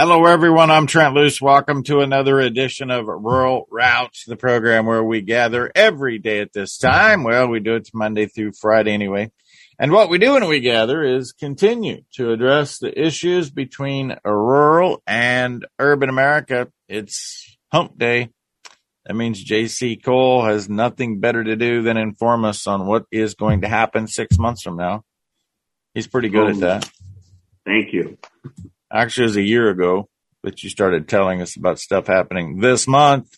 Hello, everyone. I'm Trent Loos. Welcome to another edition of Rural Routes, the program where we gather every day at this time. Well, we do it Monday through Friday anyway. And what we do when we gather is continue to address the issues between rural and urban America. It's hump day. That means JC Cole has nothing better to do than inform us on what is going to happen six months from now. He's pretty good at that. Thank you. Actually, it was a year ago that you started telling us about stuff happening this month.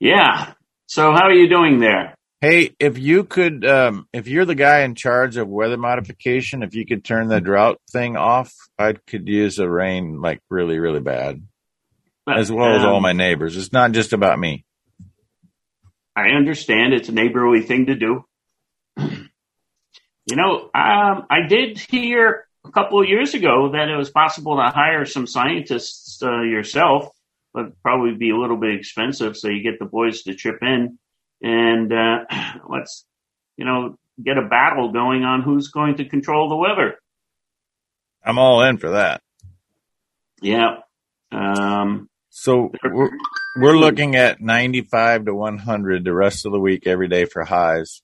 Yeah. So how are you doing there? Hey, if you could, um, if you're the guy in charge of weather modification, if you could turn the drought thing off, I could use a rain like really, really bad, but, as well um, as all um, my neighbors. It's not just about me. I understand it's a neighborly thing to do. You know, um, I did hear a couple of years ago that it was possible to hire some scientists uh, yourself, but probably be a little bit expensive. So you get the boys to chip in and uh, let's, you know, get a battle going on who's going to control the weather. I'm all in for that. Yeah. Um, so we're, we're looking at 95 to 100 the rest of the week every day for highs.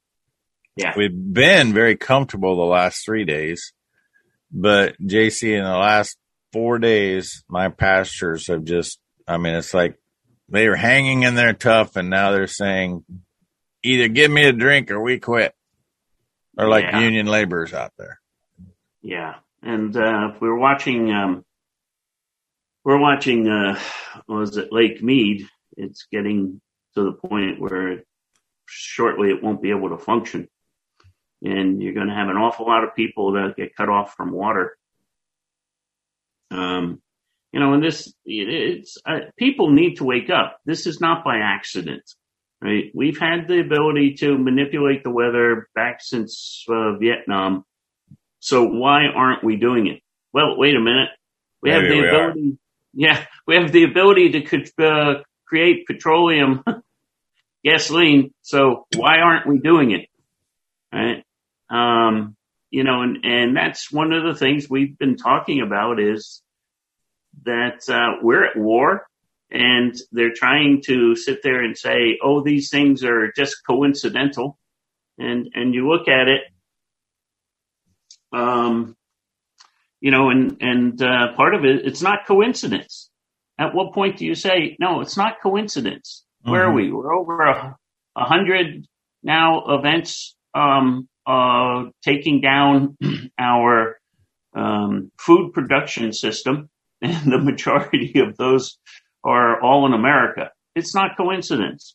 Yeah. We've been very comfortable the last three days. But JC, in the last four days, my pastures have just, I mean, it's like they were hanging in there tough and now they're saying either give me a drink or we quit. Or like yeah. union laborers out there. Yeah. And, uh, if we are watching, um, we're watching, uh, was it Lake Mead? It's getting to the point where shortly it won't be able to function and you're going to have an awful lot of people that get cut off from water. Um, you know, and this, it's, uh, people need to wake up. This is not by accident, right? We've had the ability to manipulate the weather back since uh, Vietnam. So why aren't we doing it? Well, wait a minute. We Maybe have the we ability. Are. Yeah, we have the ability to uh, create petroleum gasoline. So why aren't we doing it? Right? Um, you know, and, and that's one of the things we've been talking about is that, uh, we're at war and they're trying to sit there and say, oh, these things are just coincidental. And, and you look at it, um, you know, and, and, uh, part of it, it's not coincidence. At what point do you say, no, it's not coincidence? Mm-hmm. Where are mm-hmm. we? We're over a, a hundred now events, um, uh, taking down our um, food production system, and the majority of those are all in America. It's not coincidence.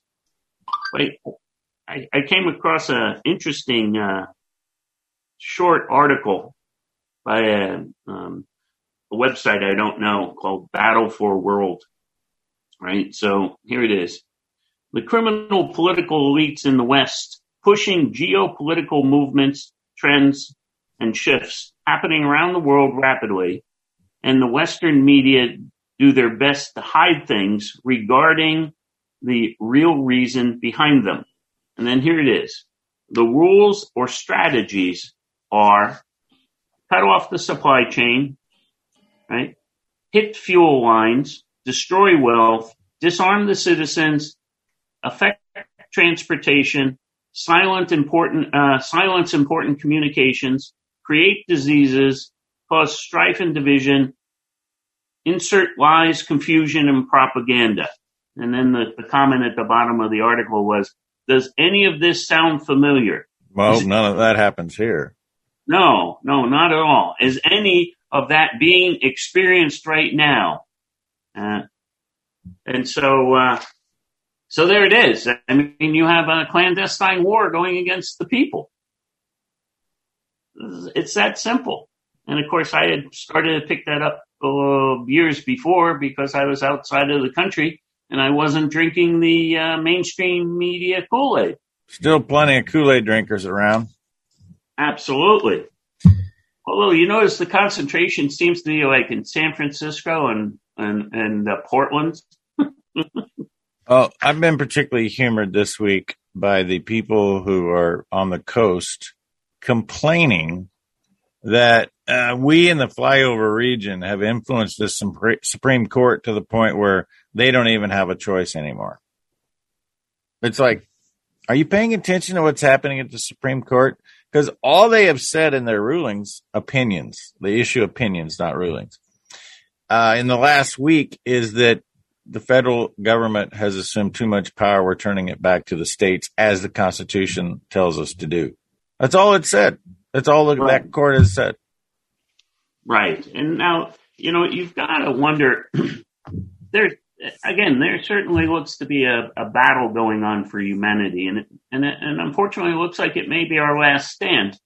Wait, I, I came across an interesting uh, short article by a, um, a website I don't know called Battle for World. Right, so here it is. The criminal political elites in the West pushing geopolitical movements, trends, and shifts happening around the world rapidly, and the Western media do their best to hide things regarding the real reason behind them. And then here it is. The rules or strategies are cut off the supply chain, right? Hit fuel lines, destroy wealth, disarm the citizens, affect transportation, silent important, uh, silence important communications, create diseases, cause strife and division, insert lies, confusion, and propaganda. And then the, the comment at the bottom of the article was, does any of this sound familiar? Well, Is none of that happens here. No, no, not at all. Is any of that being experienced right now? Uh, and so, uh, so there it is. I mean, you have a clandestine war going against the people. It's that simple. And of course, I had started to pick that up uh, years before because I was outside of the country and I wasn't drinking the uh, mainstream media Kool Aid. Still plenty of Kool Aid drinkers around. Absolutely. Although you notice the concentration seems to be like in San Francisco and and and uh, Portland. Well, I've been particularly humored this week by the people who are on the coast complaining that uh, we in the flyover region have influenced the Supreme Court to the point where they don't even have a choice anymore. It's like, are you paying attention to what's happening at the Supreme Court? Because all they have said in their rulings, opinions, they issue opinions, not rulings. Uh, in the last week, is that the federal government has assumed too much power. We're turning it back to the states as the Constitution tells us to do. That's all it said. That's all right. that court has said. Right. And now, you know, you've got to wonder there, again, there certainly looks to be a, a battle going on for humanity. And, it, and, it, and unfortunately, it looks like it may be our last stand.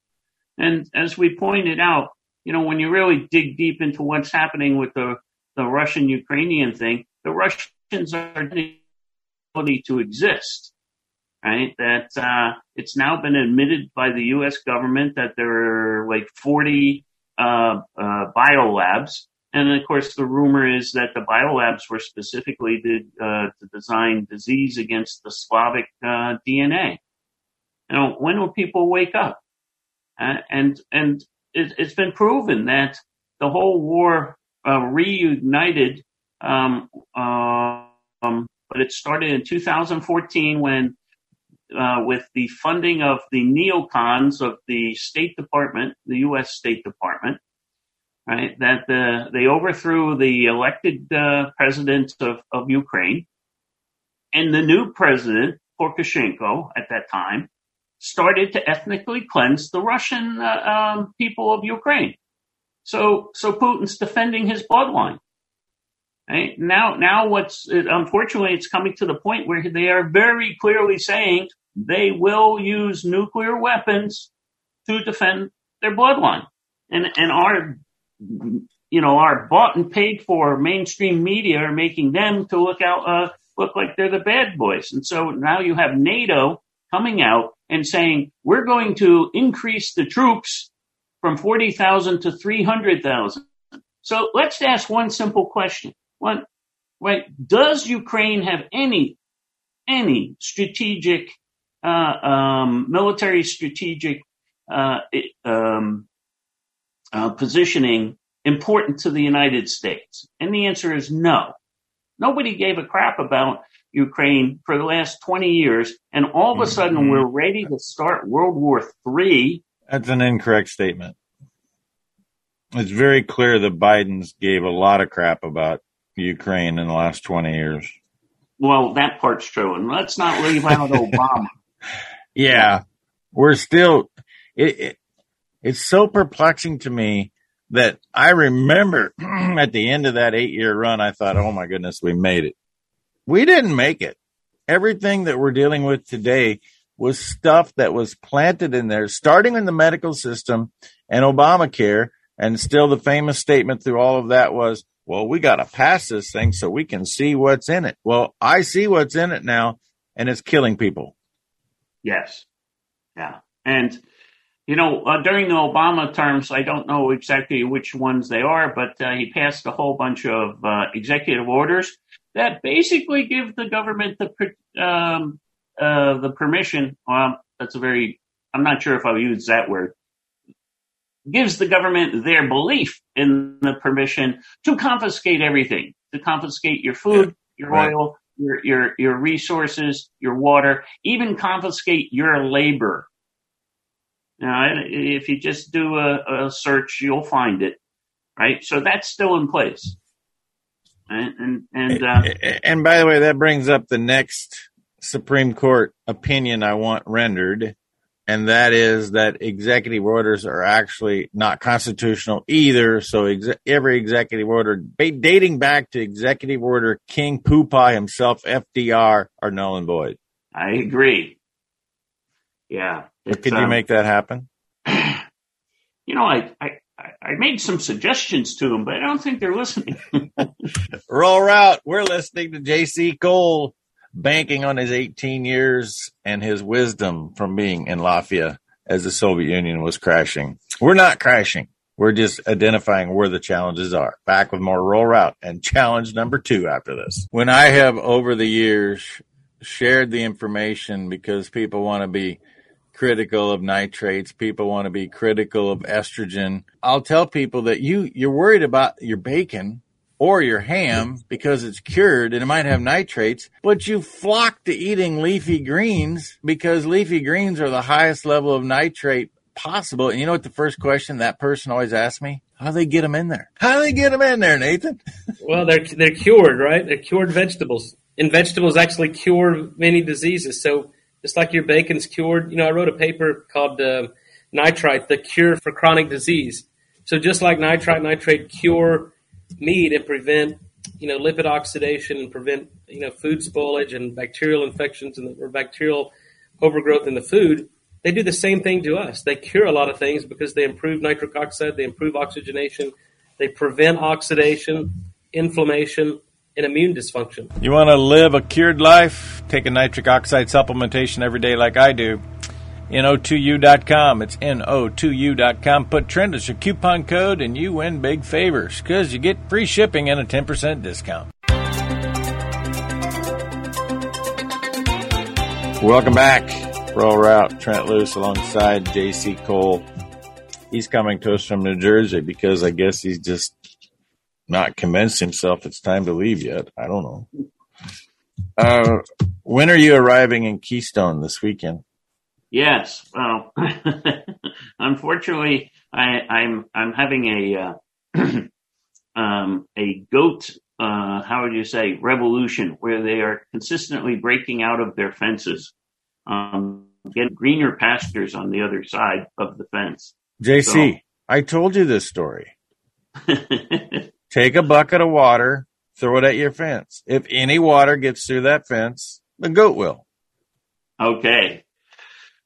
And as we pointed out, you know, when you really dig deep into what's happening with the, the Russian Ukrainian thing, the Russians are ability to exist right? That uh, it's now been admitted by the U.S. government that there are like 40 uh, uh, biolabs. And of course, the rumor is that the biolabs were specifically to, uh, to design disease against the Slavic uh, DNA. You know, when will people wake up? Uh, and and it, has been proven that the whole war reunited, um, um, but it started in 2014 when uh, with the funding of the neocons of the State Department, the U.S. State Department, right? That the, they overthrew the elected uh, president of, of Ukraine, and the new president Poroshenko at that time started to ethnically cleanse the Russian uh, um, people of Ukraine. So, so Putin's defending his bloodline. Right? Now, now what's, unfortunately, it's coming to the point where they are very clearly saying they will use nuclear weapons to defend their bloodline. And, and our, you know, our bought and paid for mainstream media are making them to look out, uh, look like they're the bad boys. And so now you have NATO coming out and saying, we're going to increase the troops from 40,000 to 300,000. So let's ask one simple question. One, right? Does Ukraine have any, any strategic uh, um, military strategic uh, um, uh, positioning important to the United States? And the answer is no. Nobody gave a crap about Ukraine for the last 20 years, and all of a sudden mm-hmm. we're ready to start World War III. That's an incorrect statement. It's very clear that Biden's gave a lot of crap about Ukraine in the last 20 years. Well, that part's true. And let's not leave out Obama yeah, we're still. It, it, it's so perplexing to me that I remember at the end of that eight year run, I thought, "Oh my goodness, we made it." We didn't make it. Everything that we're dealing with today was stuff that was planted in there, starting in the medical system and Obamacare. And still, the famous statement through all of that was, well, we got to pass this thing so we can see what's in it. Well, I see what's in it now, and it's killing people. Yes. Yeah. And, you know, uh, during the Obama terms, I don't know exactly which ones they are, but uh, he passed a whole bunch of uh, executive orders that basically give the government the um, uh, the permission. That's a very I'm not sure if I'll use that word. Gives the government their belief in the permission to confiscate everything, to confiscate your food, your right. oil, your, your, your resources, your water, even confiscate your labor. Now, if you just do a, a search, you'll find it, right? So that's still in place. And, and, and, uh, and by the way, that brings up the next Supreme Court opinion I want rendered and that is that executive orders are actually not constitutional either. So ex- every executive order dating back to executive order King Poopah himself, FDR, are null and void. I agree. Yeah. Could um, you make that happen? You know, I, I, I made some suggestions to them, but I don't think they're listening. Rural Route. We're listening to J.C. Cole banking on his 18 years and his wisdom from being in Latvia as the Soviet Union was crashing. We're not crashing. We're just identifying where the challenges are. Back with more Rural Route and challenge number two after this. When I have over the years shared the information because people want to be critical of nitrates. People want to be critical of estrogen. I'll tell people that you you're worried about your bacon or your ham because it's cured and it might have nitrates, but you flock to eating leafy greens because leafy greens are the highest level of nitrate possible. And you know what the first question that person always asks me? How do they get them in there? How do they get them in there, Nathan? well, they're they're cured, right? They're cured vegetables, and vegetables actually cure many diseases. So just like your bacon's cured, you know, I wrote a paper called uh, "Nitrite: The Cure for Chronic Disease." So just like nitrite, nitrate cure meat and prevent, you know, lipid oxidation and prevent, you know, food spoilage and bacterial infections and or bacterial overgrowth in the food they do the same thing to us. They cure a lot of things because they improve nitric oxide, they improve oxygenation, they prevent oxidation, inflammation, and immune dysfunction. You want to live a cured life? Take a nitric oxide supplementation every day like I do. NO2U.com. It's NO2U.com. Put Trent as your coupon code and you win big favors because you get free shipping and a 10% discount. Welcome back. Rural Route, Trent Loos alongside JC Cole. He's coming to us from New Jersey because I guess he's just not convinced himself it's time to leave yet. I don't know. Uh, when are you arriving in Keystone this weekend? Yes. Well, unfortunately, I, am I'm, I'm having a uh, um, a goat. Uh, how would you say revolution where they are consistently breaking out of their fences um, get greener pastures on the other side of the fence. JC, so. I told you this story. Take a bucket of water, throw it at your fence. If any water gets through that fence, the goat will. Okay.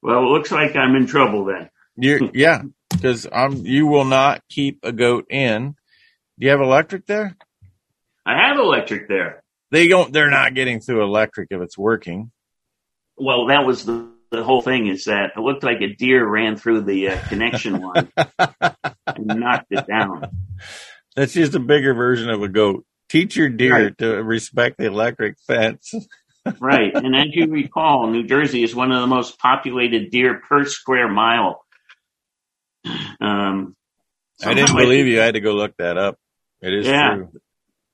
Well, it looks like I'm in trouble then. you yeah, because um, you will not keep a goat in. Do you have electric there? I have electric there. They don't. They're not getting through electric if it's working. Well, that was the the whole thing is that it looked like a deer ran through the uh, connection line and knocked it down. That's just a bigger version of a goat. Teach your deer right. to respect the electric fence. right. And as you recall, New Jersey is one of the most populated deer per square mile. Um, I didn't believe I you. I had to go look that up. It is yeah. true.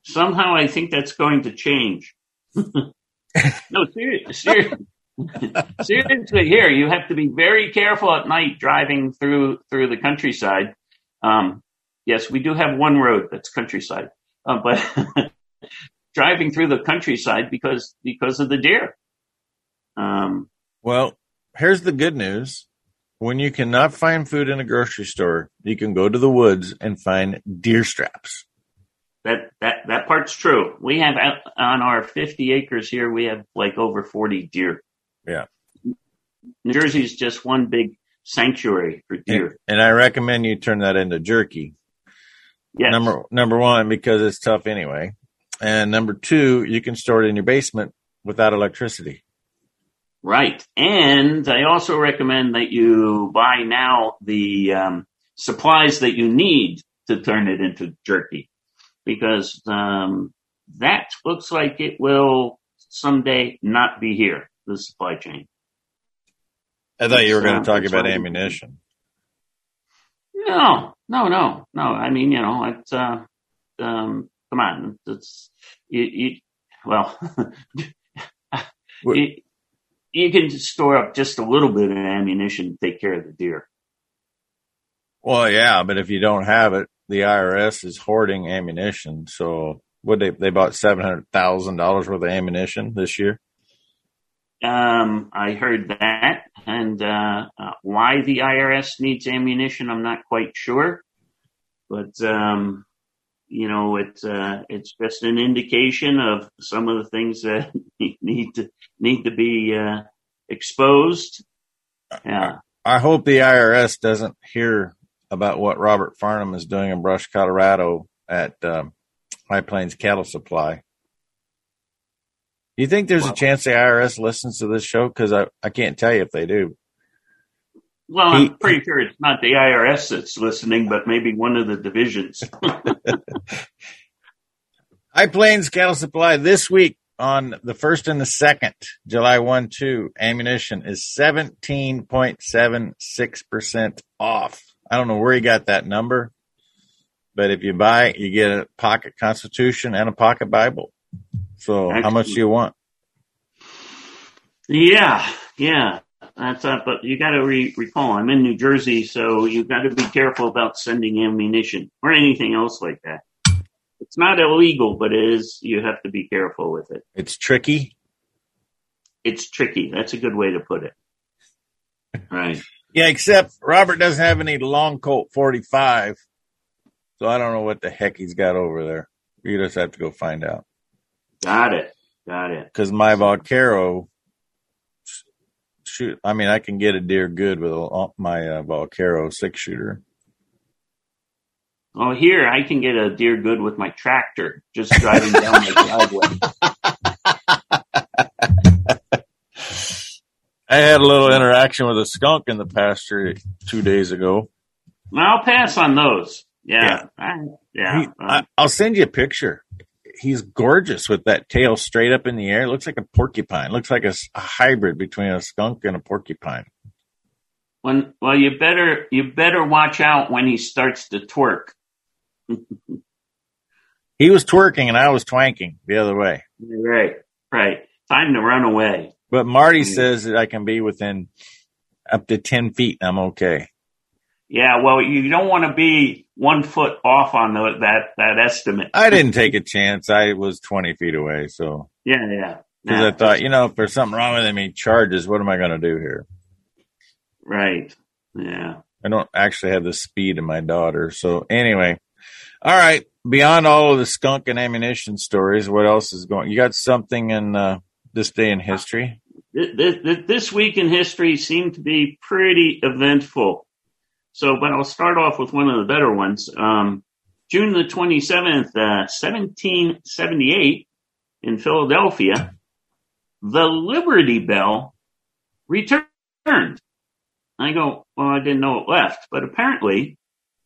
Somehow I think that's going to change. no, seriously. seriously. Seriously, here you have to be very careful at night driving through through the countryside. Um, yes, we do have one road that's countryside, uh, but driving through the countryside because because of the deer. Um, well, here's the good news: when you cannot find food in a grocery store, you can go to the woods and find deer straps. That that that part's true. We have on our 50 acres here, we have like over 40 deer. Yeah. New Jersey is just one big sanctuary for deer. And, and I recommend you turn that into jerky. Yes. Number number one, because it's tough anyway. And number two, you can store it in your basement without electricity. Right. And I also recommend that you buy now the um, supplies that you need to turn it into jerky because um, that looks like it will someday not be here the supply chain. I thought you were going to talk about ammunition. No, no, no, no. I mean, you know, it's uh, um, come on, it's you, you well, you, you can store up just a little bit of ammunition to take care of the deer. Well, yeah, but if you don't have it, the IRS is hoarding ammunition. So, what they they bought seven hundred thousand dollars worth of ammunition this year. Um, I heard that, and uh, uh, why the IRS needs ammunition, I'm not quite sure. But um, you know, it's uh, it's just an indication of some of the things that need to need to be uh, exposed. Yeah. I hope the IRS doesn't hear about what Robert Farnham is doing in Brush, Colorado, at um, High Plains Cattle Supply you think there's a chance the IRS listens to this show? Because I, I can't tell you if they do. Well, I'm pretty sure it's not the IRS that's listening, but maybe one of the divisions. High Plains Cattle Supply this week on the first and the second, July 1 2, ammunition is 17.76% off. I don't know where he got that number, but if you buy, you get a pocket constitution and a pocket Bible. So Excellent. how much do you want? Yeah, yeah. That's up, but you got to re- recall I'm in New Jersey, so you got to be careful about sending ammunition or anything else like that. It's not illegal, but it is. You have to be careful with it. It's tricky. It's tricky. That's a good way to put it. Right. yeah, except Robert doesn't have any long Colt 45, so I don't know what the heck he's got over there. You just have to go find out. Got it. Got it. Because my Vaquero shoot. I mean, I can get a deer good with a, my uh, Vaquero six shooter. Well, here I can get a deer good with my tractor just driving down my driveway. I had a little interaction with a skunk in the pasture two days ago. I'll pass on those. Yeah, yeah. I, yeah. I, I'll send you a picture he's gorgeous with that tail straight up in the air. It looks like a porcupine. It looks like a, a, hybrid between a skunk and a porcupine. When well, you better you better watch out when he starts to twerk. he was twerking and I was twanking the other way. Right, right. Time to run away. But Marty says that I can be within up to ten feet. And I'm okay. Yeah, well, you don't want to be one foot off on the, that that estimate. I didn't take a chance. I was twenty feet away, so yeah, yeah. Because yeah. I thought, you know, if there's something wrong with me, charges. What am I going to do here? Right. Yeah. I don't actually have the speed of my daughter. So anyway, all right. Beyond all of the skunk and ammunition stories, what else is going? You got something in uh, this day in history? This week in history seemed to be pretty eventful. So, but I'll start off with one of the better ones. Um, June the 27th, uh, 1778 in Philadelphia, the Liberty Bell returned. I go, well, I didn't know it left, but apparently,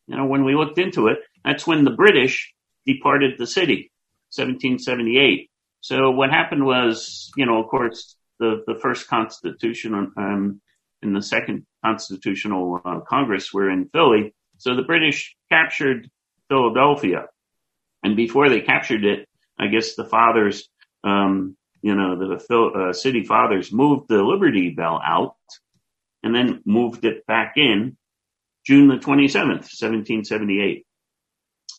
you know, when we looked into it, that's when the British departed the city, 1778. So what happened was, you know, of course, the, the first constitution, um, in the second constitutional uh, Congress were in Philly. So the British captured Philadelphia. And before they captured it, I guess the fathers, um, you know, the uh, city fathers moved the Liberty Bell out and then moved it back in June the 27th, 1778.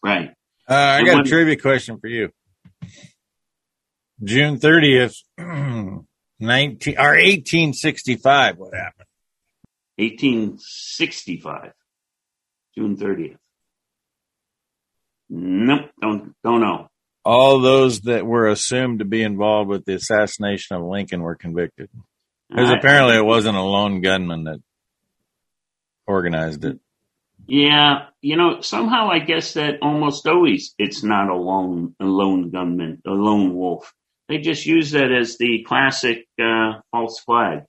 Right. Uh, I got when, a trivia question for you. June 30th, 19 or 1865, what happened? 1865, June 30th. Nope, don't don't know. All those that were assumed to be involved with the assassination of Lincoln were convicted. Because apparently it wasn't a lone gunman that organized it. Yeah, you know, somehow I guess that almost always it's not a lone a lone gunman, a lone wolf. They just use that as the classic uh, false flag.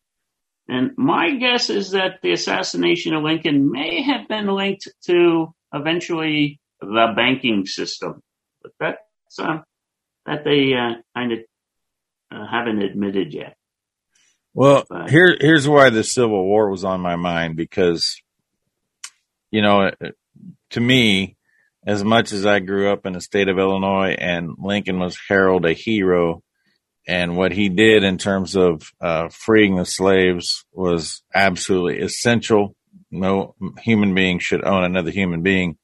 And my guess is that the assassination of Lincoln may have been linked to eventually the banking system, but that's uh, that they uh, kind of uh, haven't admitted yet. Well, but, here here's why the Civil War was on my mind because, you know, to me, as much as I grew up in the state of Illinois and Lincoln was heralded a hero, and what he did in terms of uh, freeing the slaves was absolutely essential. No human being should own another human being,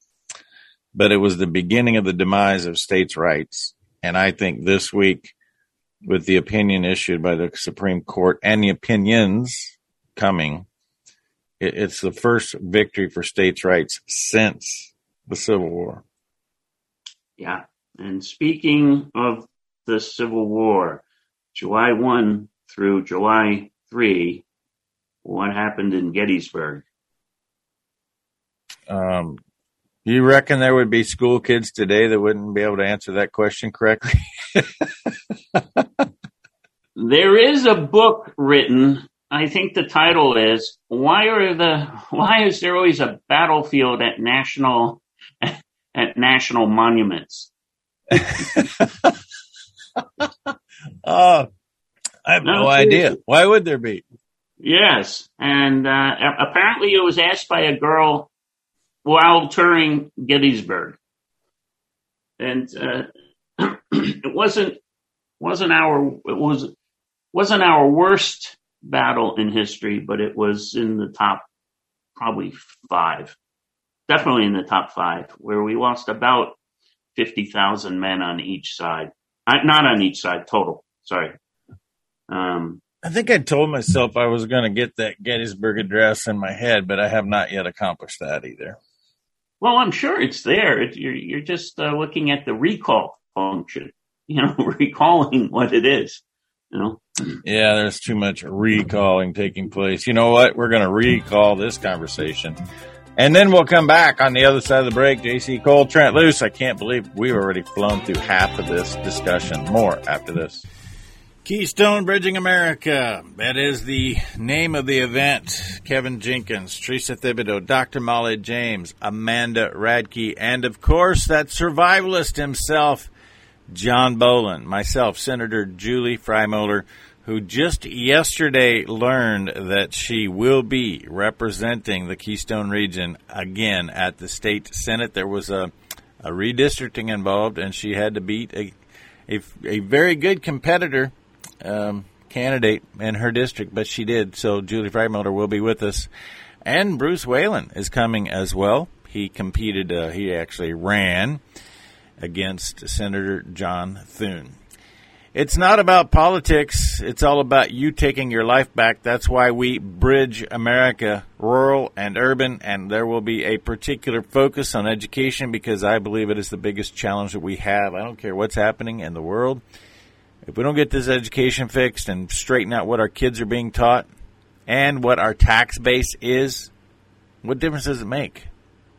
but it was the beginning of the demise of states' rights. And I think this week, with the opinion issued by the Supreme Court and the opinions coming, it, it's the first victory for states' rights since the Civil War. Yeah. And speaking of the Civil War, July 1 through July 3, what happened in Gettysburg? Um, you reckon there would be school kids today that wouldn't be able to answer that question correctly? there is a book written. I think the title is "Why are the Why is there always a battlefield at national at national monuments?" Oh, I have no, no idea. Why would there be? Yes, and uh, apparently it was asked by a girl while touring Gettysburg, and uh, it wasn't wasn't our it was wasn't our worst battle in history, but it was in the top probably five, definitely in the top five, where we lost about fifty thousand men on each side, uh, not on each side total. Sorry. Um, I think I told myself I was going to get that Gettysburg Address in my head, but I have not yet accomplished that either. Well, I'm sure it's there. It, you're, you're just uh, looking at the recall function, you know, recalling what it is, you know. Yeah, there's too much recalling taking place. You know what? We're going to recall this conversation. And then we'll come back on the other side of the break. JC Cole, Trent Loos. I can't believe we've already flown through half of this discussion. More after this. Keystone Bridging America. That is the name of the event. Kevin Jenkins, Teresa Thibodeau, Dr. Molly James, Amanda Radke, and of course that survivalist himself, John Bolin, myself, Senator Julie Frye-Mueller, who just yesterday learned that she will be representing the Keystone region again at the state senate. There was a, a redistricting involved, and she had to beat a, a, a very good competitor um, candidate in her district, but she did. So Julie Frye-Mueller will be with us, and Bruce Whalen is coming as well. He competed. Uh, he actually ran against Senator John Thune. It's not about politics. It's all about you taking your life back. That's why we bridge America, rural and urban, and there will be a particular focus on education because I believe it is the biggest challenge that we have. I don't care what's happening in the world. If we don't get this education fixed and straighten out what our kids are being taught and what our tax base is, what difference does it make?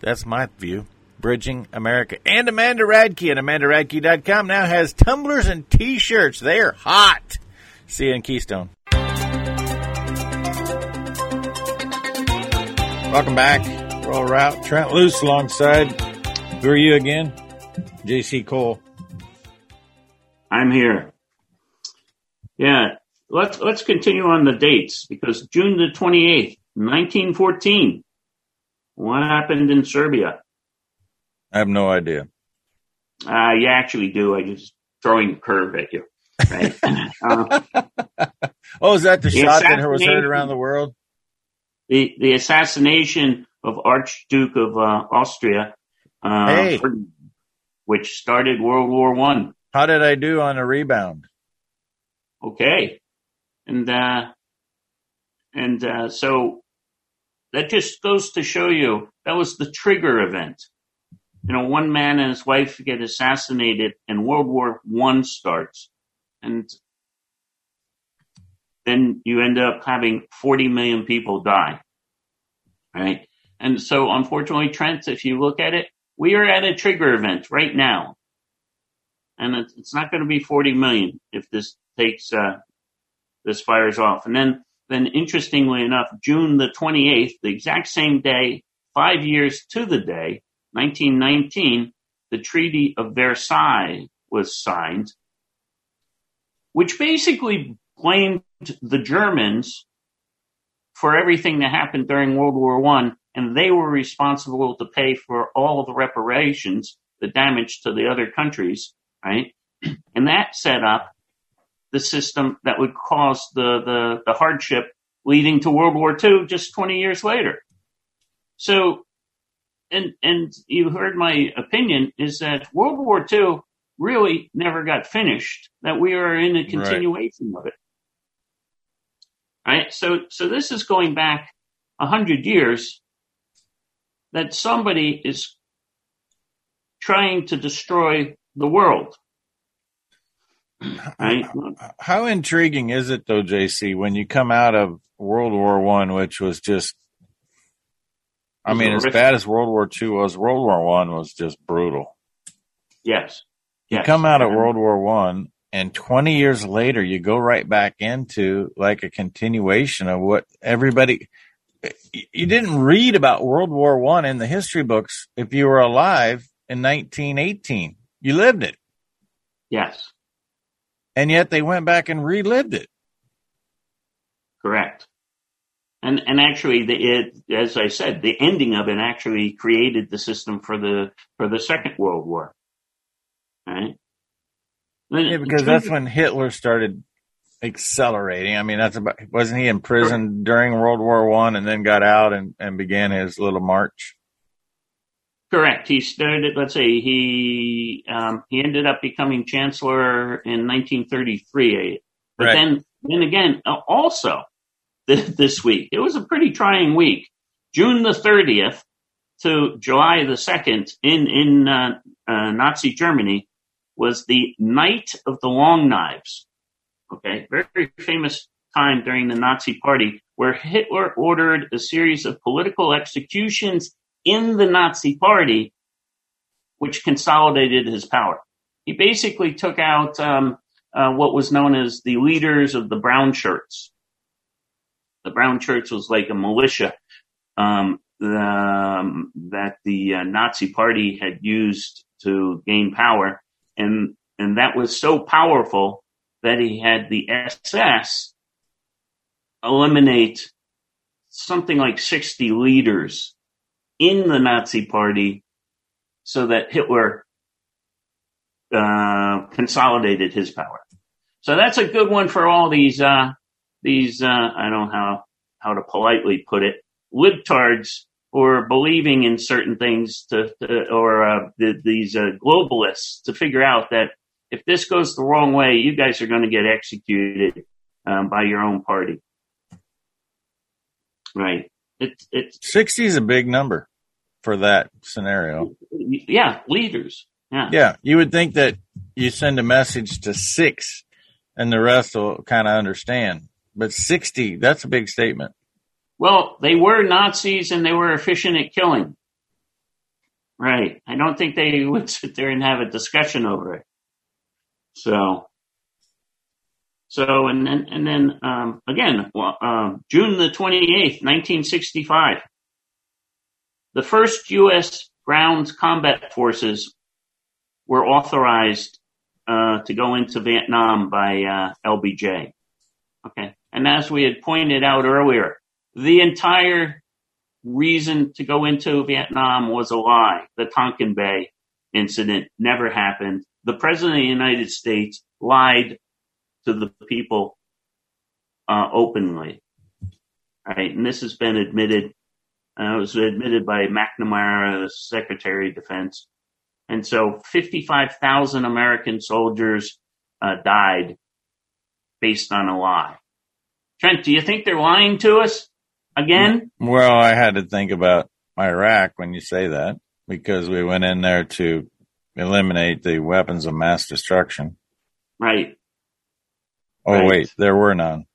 That's my view. Bridging America. And Amanda Radke at amandaradke.com now has tumblers and t-shirts. They are hot. See you in Keystone. Welcome back. Rural Route. Trent Loos alongside. Who are you again? JC Cole. I'm here. Yeah, let's let's continue on the dates because June the twenty eighth, nineteen fourteen. What happened in Serbia? I have no idea. Uh, you actually do. I just throwing a curve at you. Right? uh, oh, is that the, the shot that was heard around the world? The the assassination of Archduke of uh, Austria, uh, hey. which started World War One. How did I do on a rebound? okay. And, uh, and, uh, so that just goes to show you that was the trigger event. You know, one man and his wife get assassinated and World War One starts. And then you end up having 40 million people die. Right. And so unfortunately, Trent, if you look at it, we are at a trigger event right now. And it's not going to be 40 million if this takes uh, this fires off. And then, then interestingly enough, June the 28th, the exact same day, five years to the day, 1919, the Treaty of Versailles was signed, which basically blamed the Germans for everything that happened during World War One, and they were responsible to pay for all the reparations, the damage to the other countries, right? And that set up the system that would cause the, the, the hardship leading to World War II just 20 years later. So, and, and you heard my opinion is that World War II really never got finished, that we are in a continuation right. of it. Right. So, so this is going back a hundred years that somebody is trying to destroy the world. Right? How intriguing is it though, JC, when you come out of World War One, which was just I mean, as bad as World War Two was, World War One was just brutal. Yes. You come out of World War One and 20 years later you go right back into like a continuation of what everybody you didn't read about World War One in the history books if you were alive in 1918. You lived it. Yes. And yet they went back and relived it. Correct. And and actually, the, it, as I said, the ending of it actually created the system for the for the Second World War. Right. Yeah, because that's when Hitler started accelerating. I mean, that's about wasn't he in prison during World War One and then got out and, and began his little march? Correct. He started. Let's say he um, he ended up becoming chancellor in 1933. But right. then then again, also this week it was a pretty trying week. June the 30th to July the 2nd in in uh, uh, Nazi Germany was the Night of the Long Knives. Okay, very, very famous time during the Nazi Party where Hitler ordered a series of political executions in the Nazi Party, which consolidated his power. He basically took out um, uh, what was known as the leaders of the brown shirts. The brown shirts was like a militia um, um, that the uh, Nazi Party had used to gain power, and and that was so powerful that he had the SS eliminate something like 60 leaders in the Nazi party so that Hitler uh, consolidated his power. So that's a good one for all these, uh, these, uh, I don't know how, how to politely put it, libtards or believing in certain things to, to or uh, the, these uh, globalists to figure out that if this goes the wrong way, you guys are going to get executed um, by your own party. Right. It's it's sixty is a big number for that scenario. Yeah, leaders. Yeah. Yeah, you would think that you send a message to six, and the rest will kind of understand. But sixty—that's a big statement. Well, they were Nazis and they were efficient at killing. Right. I don't think they would sit there and have a discussion over it. So, so and then and then um, again, uh, June the twenty eighth, nineteen sixty five, the first U.S. ground combat forces were authorized uh, to go into Vietnam by uh, LBJ. Okay, and as we had pointed out earlier, the entire reason to go into Vietnam was a lie. The Tonkin Bay incident never happened the president of the United States lied to the people uh, openly. Right, and this has been admitted. Uh, it was admitted by McNamara, the Secretary of Defense, and so 55,000 American soldiers uh, died based on a lie. Trent, do you think they're lying to us again? Well, I had to think about Iraq when you say that because we went in there to eliminate the weapons of mass destruction. Right. Oh right. wait, there were none.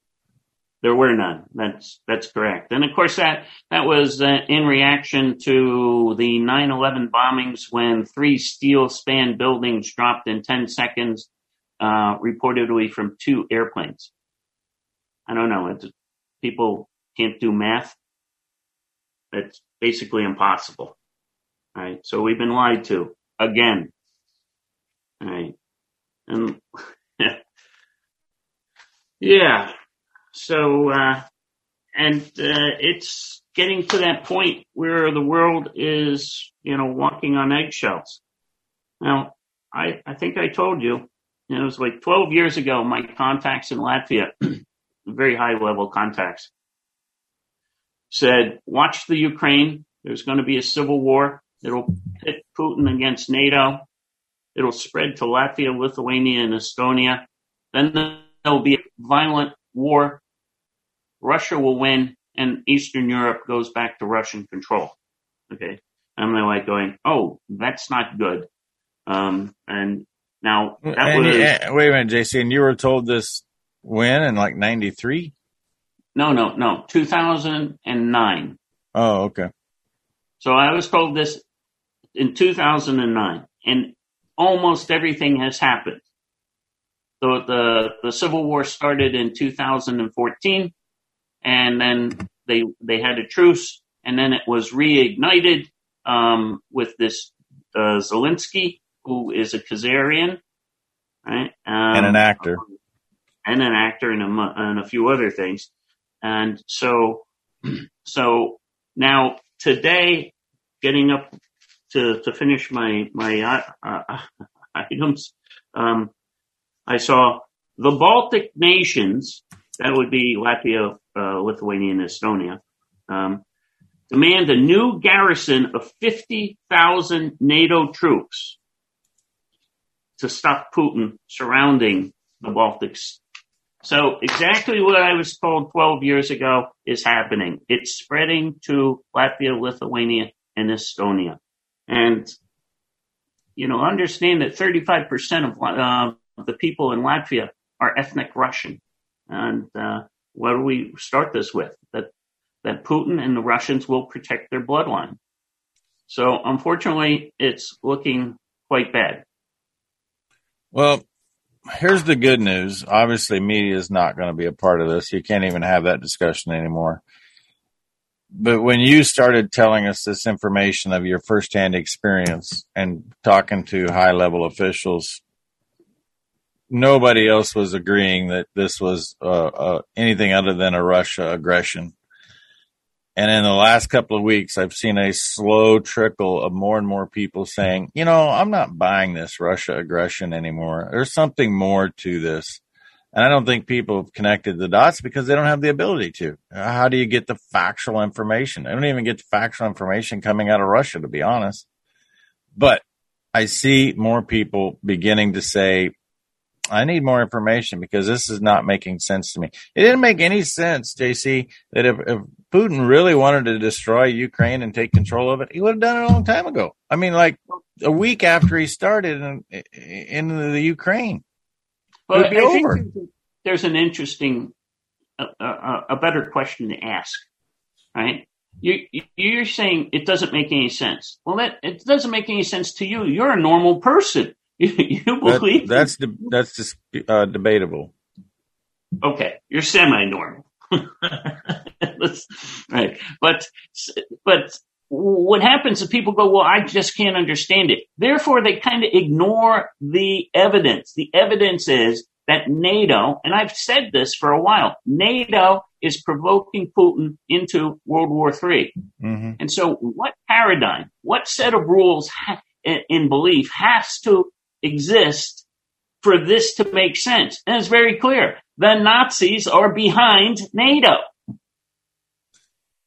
There were none. That's that's correct. And of course that that was uh, in reaction to the 9/11 bombings when three steel span buildings dropped in 10 seconds, uh, reportedly from two airplanes. I don't know. It's, people can't do math. That's basically impossible. Right. So we've been lied to again. Right. And yeah. So, uh, and, uh, it's getting to that point where the world is, you know, walking on eggshells. Now, I, I think I told you, you know, it was like 12 years ago, my contacts in Latvia, very high level contacts, said, watch the Ukraine. There's going to be a civil war. It'll pit Putin against NATO. It'll spread to Latvia, Lithuania, and Estonia. Then there'll be a violent war. Russia will win, and Eastern Europe goes back to Russian control. Okay. I'm like going, oh, that's not good. Um, and now that and, was. And, wait a minute, JC, and you were told this when in like 93? No, no, no, 2009. Oh, okay. So I was told this in 2009, and almost everything has happened. So the the Civil War started in 2014, and then they they had a truce, and then it was reignited um, with this uh, Zelensky, who is a Khazarian, right? Um, and an actor. And an actor and a, and a few other things. And so, so now today, getting up to, to finish my, my, uh, uh, items, um, I saw the Baltic nations, that would be Latvia, uh, Lithuania, and Estonia, um, demand a new garrison of 50,000 NATO troops to stop Putin surrounding the Baltics. So exactly what I was told 12 years ago is happening. It's spreading to Latvia, Lithuania, and Estonia. And, you know, understand that 35% of uh, the people in Latvia are ethnic Russian. And uh, what do we start this with? That that Putin and the Russians will protect their bloodline. So unfortunately, it's looking quite bad. Well, here's the good news. Obviously, media is not going to be a part of this. You can't even have that discussion anymore. But when you started telling us this information of your firsthand experience and talking to high level officials, nobody else was agreeing that this was uh, uh, anything other than a Russia aggression. And in the last couple of weeks, I've seen a slow trickle of more and more people saying, you know, I'm not buying this Russia aggression anymore. There's something more to this. And I don't think people have connected the dots because they don't have the ability to. How do you get the factual information? I don't even get the factual information coming out of Russia, to be honest. But I see more people beginning to say, I need more information because this is not making sense to me. It didn't make any sense, JC, that if, if Putin really wanted to destroy Ukraine and take control of it, he would have done it a long time ago. I mean, like a week after he started in, in the Ukraine. Well, I over. think there's an interesting, uh, uh, a better question to ask, right? You, you're saying it doesn't make any sense. Well, that it doesn't make any sense to you. You're a normal person. You, believe that, that's de- that's just uh, debatable. Okay, you're semi-normal, right? But but what happens is people go, well, I just can't understand it. Therefore, they kind of ignore the evidence. The evidence is that NATO, and I've said this for a while, NATO is provoking Putin into World War III. Mm-hmm. And so, what paradigm, what set of rules ha- in belief has to exist for this to make sense. And it's very clear. The Nazis are behind NATO.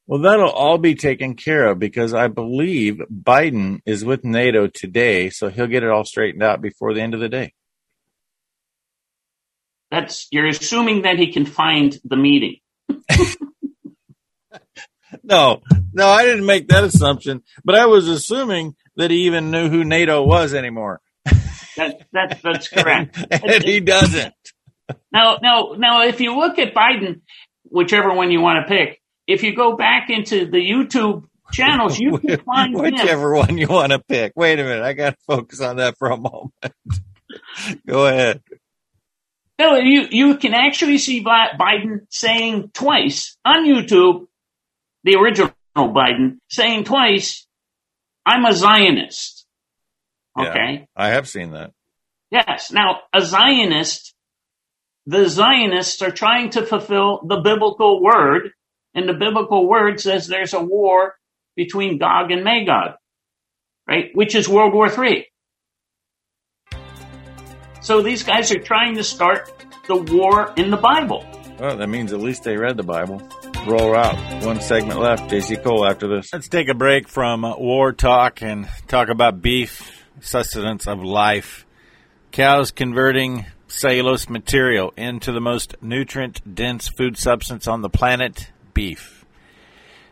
Well, that'll all be taken care of because I believe Biden is with NATO today, so he'll get it all straightened out before the end of the day. That's you're assuming that he can find the meeting. no, no, I didn't make that assumption, but I was assuming that he even knew who NATO was anymore. That, that, that's correct. and he doesn't. Now, now, now, if you look at Biden, whichever one you want to pick, if you go back into the YouTube channels, you can find whichever him. one you want to pick. Wait a minute, I got to focus on that for a moment. go ahead. No, you you can actually see Biden saying twice on YouTube, the original Biden saying twice, "I'm a Zionist." Okay. Yeah, I have seen that. Yes. Now, a Zionist, the Zionists are trying to fulfill the biblical word, and the biblical word says there's a war between Gog and Magog, right? Which is World War III. So these guys are trying to start the war in the Bible. Well, that means at least they read the Bible. Rural Route. One segment left. JC Cole after this. Let's take a break from uh, war talk and talk about beef sustenance of life. Cows converting cellulose material into the most nutrient dense food substance on the planet beef.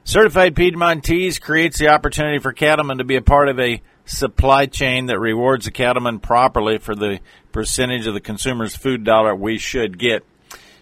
Certified Piedmontese creates the opportunity for cattlemen to be a part of a supply chain that rewards the cattlemen properly for the percentage of the consumer's food dollar we should get.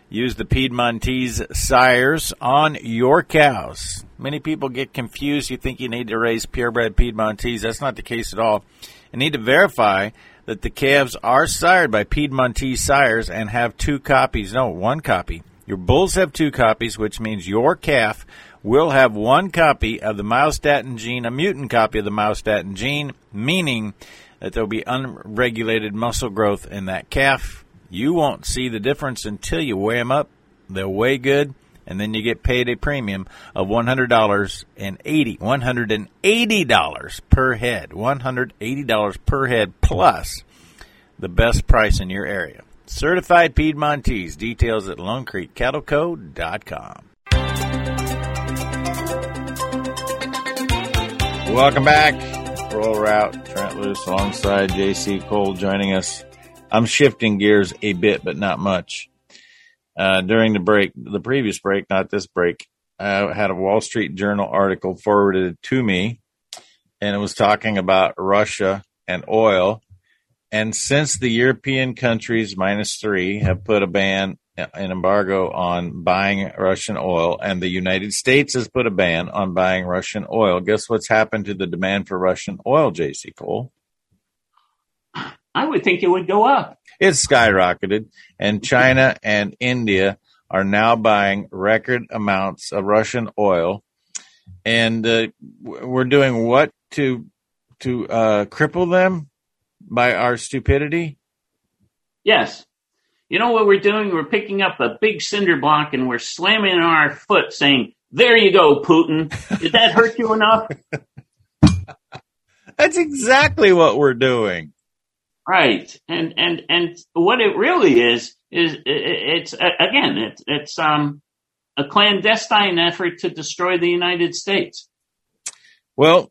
Use the Piedmontese sires on your cows. Many people get confused. You think you need to raise purebred Piedmontese. That's not the case at all and need to verify that the calves are sired by Piedmontese sires and have two copies. No, one copy. Your bulls have two copies, which means your calf will have one copy of the myostatin gene, a mutant copy of the myostatin gene, meaning that there will be unregulated muscle growth in that calf. You won't see the difference until you weigh them up. They'll weigh good, and then you get paid a premium of $100 and 80 $180 per head. $180 per head plus the best price in your area. Certified Piedmontese. Details at LoneCreekCattleCo.com. Welcome back. Rural Route. Trent Loos alongside JC Cole joining us. I'm shifting gears a bit, but not much. Uh, during the break, the previous break, not this break, I had a Wall Street Journal article forwarded to me, and it was talking about Russia and oil. And since the European countries, minus three, have put a ban, an embargo on buying Russian oil, and the United States has put a ban on buying Russian oil, guess what's happened to the demand for Russian oil, JC Cole? I would think it would go up. It's skyrocketed, and China and India are now buying record amounts of Russian oil, and uh, we're doing what to to uh, cripple them by our stupidity? Yes. You know what we're doing? We're picking up a big cinder block and we're slamming it our foot, saying, "There you go, Putin." Did that hurt you enough? That's exactly what we're doing. Right, and and and what it really is is it's again it's it's um a clandestine effort to destroy the United States. Well,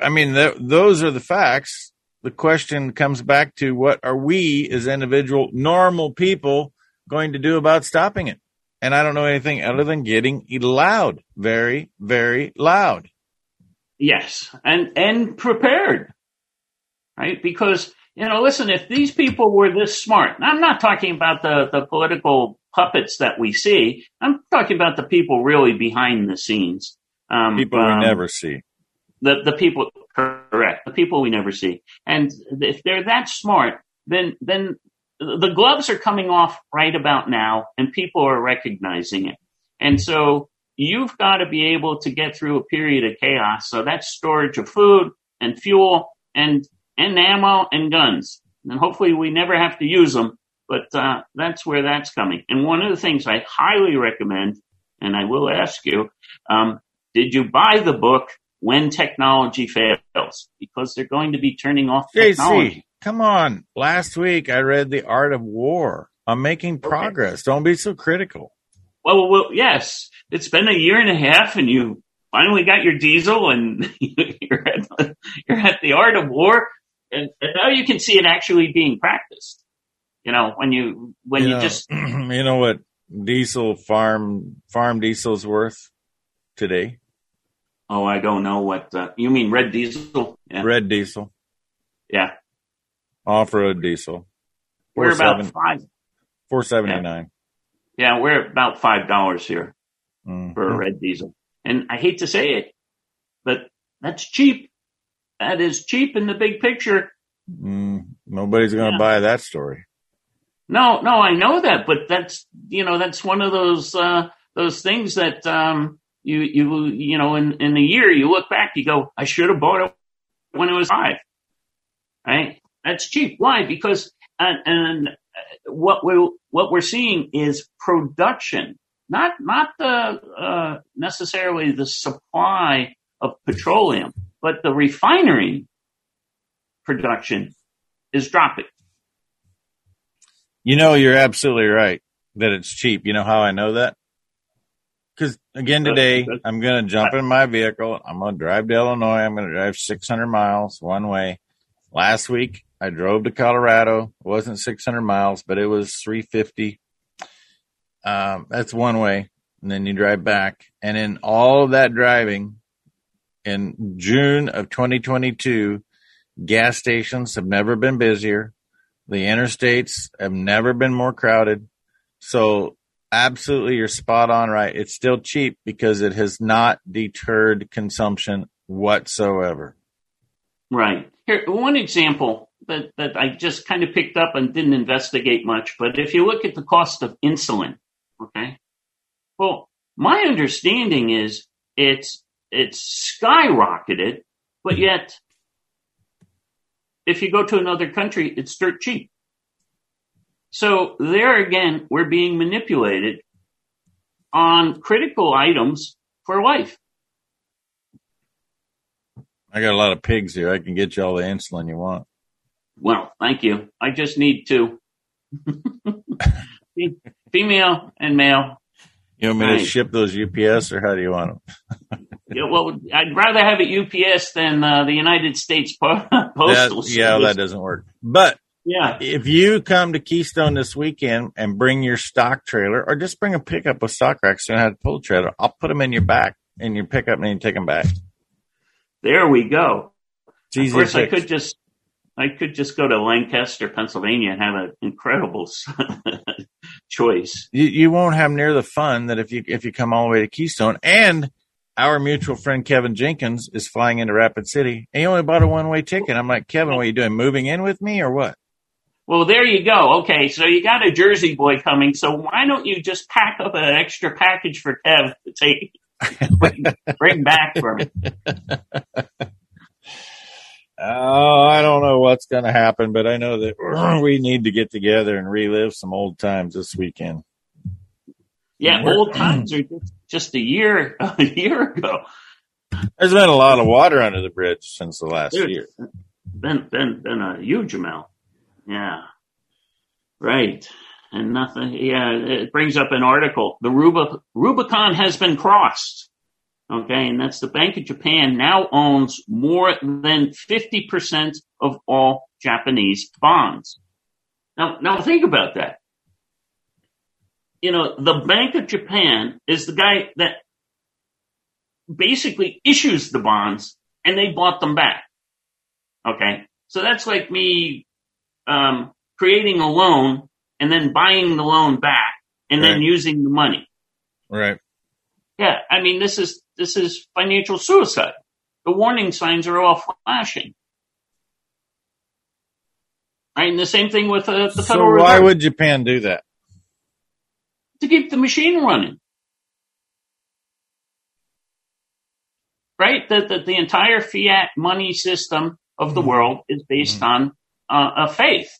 I mean, th- those are the facts. The question comes back to what are we as individual normal people going to do about stopping it? And I don't know anything other than getting loud, very, very loud. Yes, and and prepared, right? Because you know, listen, if these people were this smart, I'm not talking about the, the political puppets that we see. I'm talking about the people really behind the scenes. Um, people um, we never see. The, the people, correct. The people we never see. And if they're that smart, then, then the gloves are coming off right about now and people are recognizing it. And so you've got to be able to get through a period of chaos. So that's storage of food and fuel and and ammo and guns. And hopefully we never have to use them, but uh, that's where that's coming. And one of the things I highly recommend, and I will ask you, um, did you buy the book When Technology Fails? Because they're going to be turning off technology. JC, come on. Last week I read The Art of War. I'm making progress. Okay. Don't be so critical. Well, well, yes. It's been a year and a half and you finally got your diesel and you're at the, you're at the art of war and, and now you can see it actually being practiced. You know, when you when you, you know, just you know what diesel farm farm diesel's worth today. Oh, I don't know what uh, you mean. Red diesel. Yeah. Red diesel. Yeah. Off road diesel. We're about five. Four seventy nine. Yeah. yeah, we're about five dollars here mm-hmm. for a red diesel, and I hate to say it, but that's cheap that is cheap in the big picture. Mm, nobody's going to yeah. buy that story. No, no, I know that, but that's you know that's one of those uh, those things that um, you you you know in in a year you look back you go I should have bought it when it was five, right? That's cheap. Why? Because and, and what we what we're seeing is production, not not the uh, necessarily the supply of petroleum but the refinery production is dropping. You know, you're absolutely right that it's cheap. You know how I know that? Because again, today I'm going to jump in my vehicle. I'm going to drive to Illinois. I'm going to drive 600 miles one way. Last week I drove to Colorado. It wasn't 600 miles, but it was 350. Um, that's one way. And then you drive back. And in all of that driving, in June of 2022, gas stations have never been busier. The interstates have never been more crowded. So absolutely you're spot on right. It's still cheap because it has not deterred consumption whatsoever. Right. Here, one example that, that I just kind of picked up and didn't investigate much, but if you look at the cost of insulin, okay, well, my understanding is it's it's skyrocketed, but hmm. yet if you go to another country, it's dirt cheap. So there again, we're being manipulated on critical items for life. I got a lot of pigs here. I can get you all the insulin you want. Well, thank you. I just need two. Female and male. You want me right. to ship those UPS or how do you want them? yeah, well, I'd rather have it UPS than uh, the United States Postal that, Yeah, that doesn't work. But yeah, if you come to Keystone this weekend and bring your stock trailer or just bring a pickup with stock racks and have to pull trailer, I'll put them in your back in your pickup and you take them back. There we go. Of course, I could just I could just go to Lancaster, Pennsylvania, and have an incredible choice. You, you won't have near the fun that if you if you come all the way to Keystone. And our mutual friend Kevin Jenkins is flying into Rapid City. And he only bought a one way ticket. I'm like, Kevin, what are you doing? Moving in with me or what? Well, there you go. Okay, so you got a Jersey boy coming. So why don't you just pack up an extra package for Kev to take bring, bring back for me? Oh, I don't know what's going to happen, but I know that we need to get together and relive some old times this weekend. Yeah, old times are just, a year a year ago. There's been a lot of water under the bridge since the last Dude, year. Been been been a huge amount. Yeah, right. And nothing. Yeah, it brings up an article. The Rubicon has been crossed. Okay. And that's the Bank of Japan now owns more than 50% of all Japanese bonds. Now, now think about that. You know, the Bank of Japan is the guy that basically issues the bonds and they bought them back. Okay. So that's like me, um, creating a loan and then buying the loan back and right. then using the money. Right. Yeah. I mean, this is, this is financial suicide. The warning signs are all flashing. Right, and the same thing with uh, the Federal so why would Japan do that? To keep the machine running. Right? That the, the, entire fiat money system of the mm-hmm. world is based mm-hmm. on uh, a faith.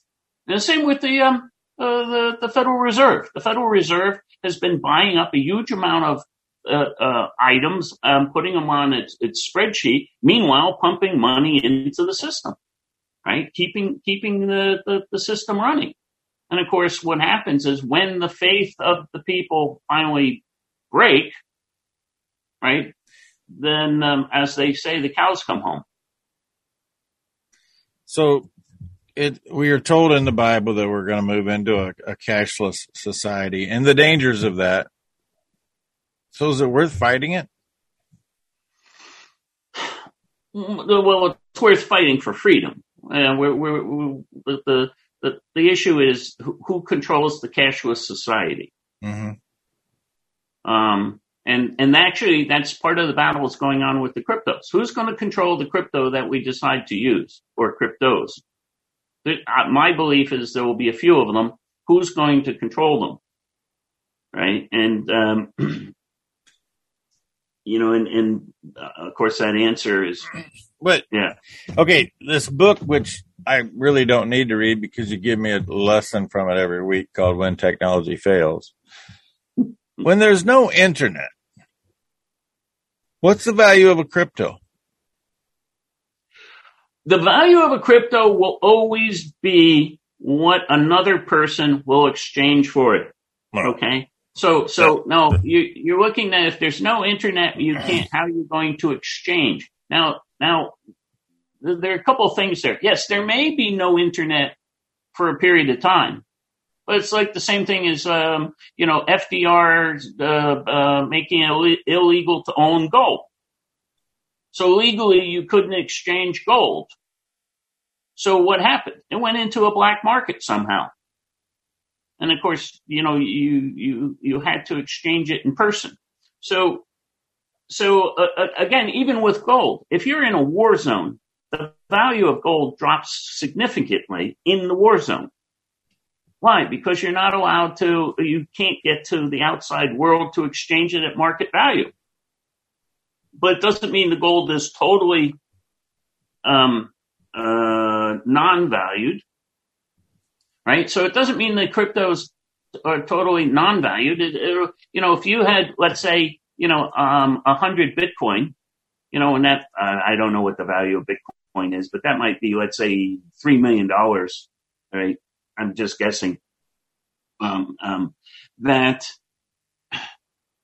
And the same with the, um, uh, the, the Federal Reserve. The Federal Reserve has been buying up a huge amount of uh, uh, items, um, putting them on its, its spreadsheet. Meanwhile, pumping money into the system, right? Keeping keeping the, the, the system running. And of course, what happens is when the faith of the people finally break, right? Then, um, as they say, the cows come home. So, it we are told in the Bible that we're going to move into a, a cashless society, and the dangers of that so is it worth fighting it? Well, it's worth fighting for freedom. And we're, we're, we're, the, the, the issue is who, who controls the cashless society. Mm-hmm. Um, and, and actually, that's part of the battle that's going on with the cryptos. Who's going to control the crypto that we decide to use or cryptos? Uh, my belief is there will be a few of them. Who's going to control them? Right. And, um, you know, and, and uh, of course that answer is, but yeah. Okay. This book, which I really don't need to read because you give me a lesson from it every week called When Technology Fails. When there's no internet, what's the value of a crypto? The value of a crypto will always be what another person will exchange for it. Okay. So, so no, you, you're looking at if there's no internet, you can't, how are you going to exchange? Now, now, there are a couple of things there. Yes, there may be no internet for a period of time, but it's like the same thing as, um, you know, FDR, uh, uh, making it illegal to own gold. So legally you couldn't exchange gold. So what happened? It went into a black market somehow. And of course, you know, you, you, you had to exchange it in person. So, so uh, uh, again, even with gold, if you're in a war zone, the value of gold drops significantly in the war zone. Why? Because you're not allowed to, you can't get to the outside world to exchange it at market value. But it doesn't mean the gold is totally um, uh, non-valued right? So it doesn't mean that cryptos are totally non-valued. It, it, you know, if you had, let's say, you know, um, a hundred Bitcoin, you know, and that uh, I don't know what the value of Bitcoin is, but that might be, let's say, three million dollars, right? I'm just guessing. Um, um, that,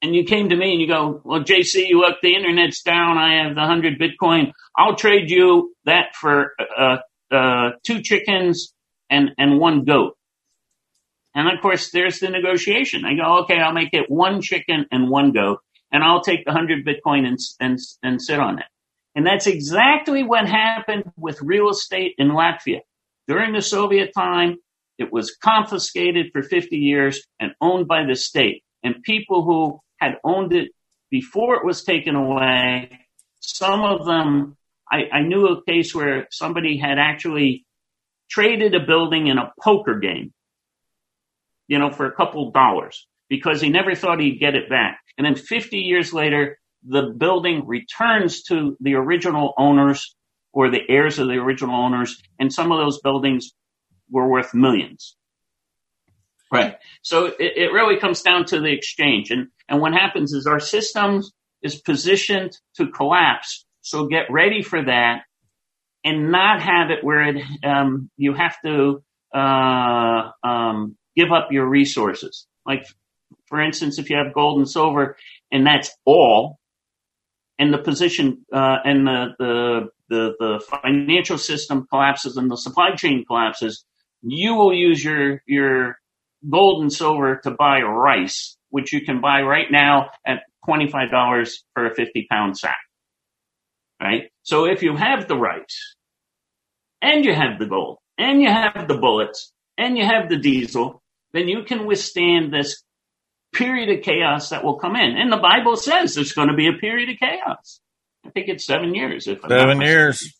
and you came to me and you go, well, JC, you look, the internet's down. I have the hundred Bitcoin. I'll trade you that for uh, uh, two chickens and and one goat. And of course, there's the negotiation. I go, okay, I'll make it one chicken and one goat, and I'll take the hundred Bitcoin and and and sit on it. And that's exactly what happened with real estate in Latvia during the Soviet time. It was confiscated for 50 years and owned by the state. And people who had owned it before it was taken away, some of them, I, I knew a case where somebody had actually traded a building in a poker game, you know, for a couple dollars because he never thought he'd get it back. And then 50 years later, the building returns to the original owners or the heirs of the original owners, and some of those buildings were worth millions. Right. So it, it really comes down to the exchange. And, and what happens is our system is positioned to collapse. So get ready for that and not have it where it, um, you have to uh, um, give up your resources. Like, for instance, if you have gold and silver and that's all, and the position uh, and the, the, the the financial system collapses and the supply chain collapses, you will use your your gold and silver to buy rice, which you can buy right now at twenty five dollars for a fifty pound sack. Right. So if you have the rice, and you have the gold, and you have the bullets, and you have the diesel, then you can withstand this period of chaos that will come in. And the Bible says there's going to be a period of chaos. I think it's seven years. If seven years.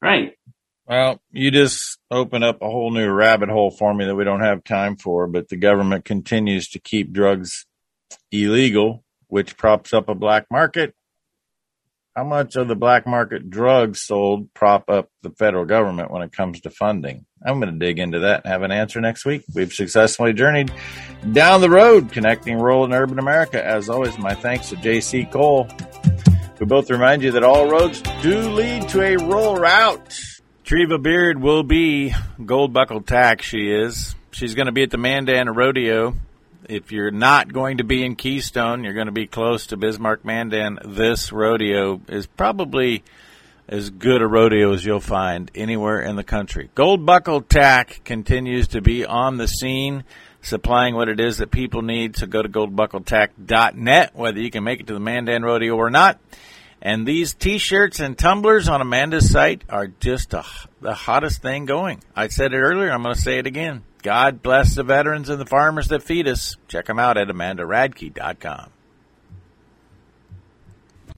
Right. Well, you just open up a whole new rabbit hole for me that we don't have time for, but the government continues to keep drugs illegal, which props up a black market how much of the black market drugs sold prop up the federal government when it comes to funding? I'm going to dig into that and have an answer next week. We've successfully journeyed down the road connecting rural and urban America. As always, my thanks to JC Cole. We both remind you that all roads do lead to a rural route. Treva Beard will be gold buckle tack. She is. She's going to be at the Mandan Rodeo if you're not going to be in Keystone, you're going to be close to Bismarck Mandan. This rodeo is probably as good a rodeo as you'll find anywhere in the country. Gold Buckle Tack continues to be on the scene, supplying what it is that people need. So go to goldbuckletack.net, whether you can make it to the Mandan Rodeo or not. And these T-shirts and tumblers on Amanda's site are just a, the hottest thing going. I said it earlier. I'm going to say it again. God bless the veterans and the farmers that feed us. Check them out at amandaradke.com.